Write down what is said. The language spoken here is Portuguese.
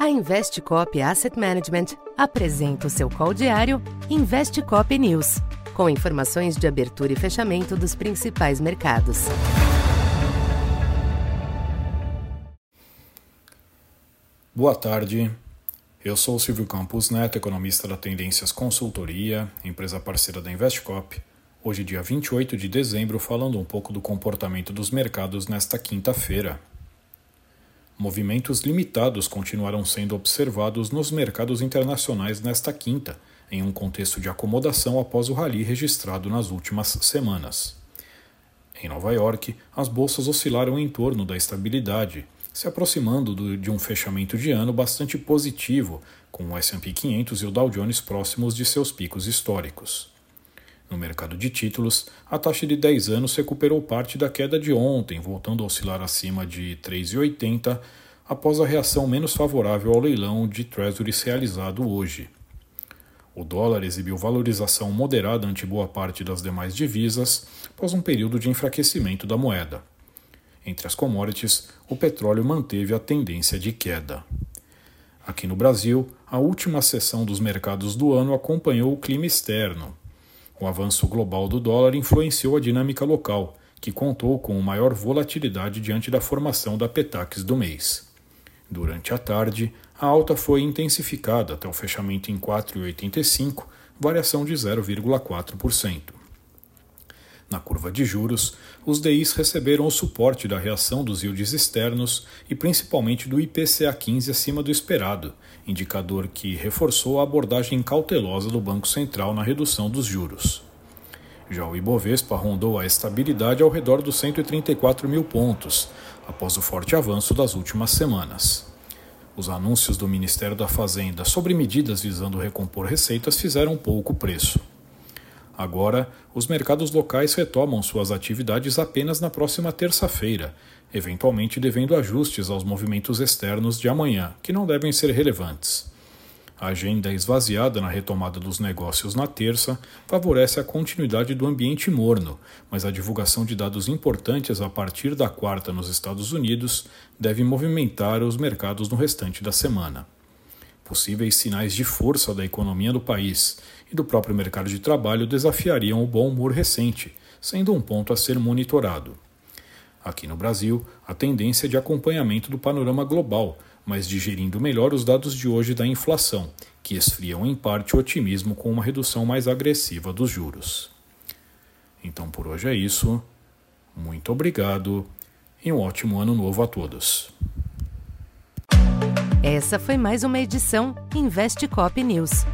A Investcop Asset Management apresenta o seu call diário Investcop News, com informações de abertura e fechamento dos principais mercados. Boa tarde. Eu sou Silvio Campos Neto, economista da Tendências Consultoria, empresa parceira da Investcop. Hoje, dia 28 de dezembro, falando um pouco do comportamento dos mercados nesta quinta-feira. Movimentos limitados continuaram sendo observados nos mercados internacionais nesta quinta, em um contexto de acomodação após o rally registrado nas últimas semanas. Em Nova York, as bolsas oscilaram em torno da estabilidade, se aproximando do, de um fechamento de ano bastante positivo, com o S&P 500 e o Dow Jones próximos de seus picos históricos. No mercado de títulos, a taxa de 10 anos recuperou parte da queda de ontem, voltando a oscilar acima de 3,80 após a reação menos favorável ao leilão de Treasuries realizado hoje. O dólar exibiu valorização moderada ante boa parte das demais divisas após um período de enfraquecimento da moeda. Entre as commodities, o petróleo manteve a tendência de queda. Aqui no Brasil, a última sessão dos mercados do ano acompanhou o clima externo, o avanço global do dólar influenciou a dinâmica local, que contou com maior volatilidade diante da formação da Petax do mês. Durante a tarde, a alta foi intensificada até o fechamento em 4,85, variação de 0,4%. Na curva de juros, os DIs receberam o suporte da reação dos yields externos e principalmente do IPCA 15 acima do esperado, indicador que reforçou a abordagem cautelosa do Banco Central na redução dos juros. Já o Ibovespa rondou a estabilidade ao redor dos 134 mil pontos, após o forte avanço das últimas semanas. Os anúncios do Ministério da Fazenda sobre medidas visando recompor receitas fizeram pouco preço. Agora, os mercados locais retomam suas atividades apenas na próxima terça-feira, eventualmente devendo ajustes aos movimentos externos de amanhã, que não devem ser relevantes. A agenda esvaziada na retomada dos negócios na terça favorece a continuidade do ambiente morno, mas a divulgação de dados importantes a partir da quarta nos Estados Unidos deve movimentar os mercados no restante da semana possíveis sinais de força da economia do país e do próprio mercado de trabalho desafiariam o bom humor recente, sendo um ponto a ser monitorado. Aqui no Brasil, a tendência é de acompanhamento do panorama global, mas digerindo melhor os dados de hoje da inflação, que esfriam em parte o otimismo com uma redução mais agressiva dos juros. Então por hoje é isso. Muito obrigado e um ótimo ano novo a todos. Essa foi mais uma edição Investe Cop News.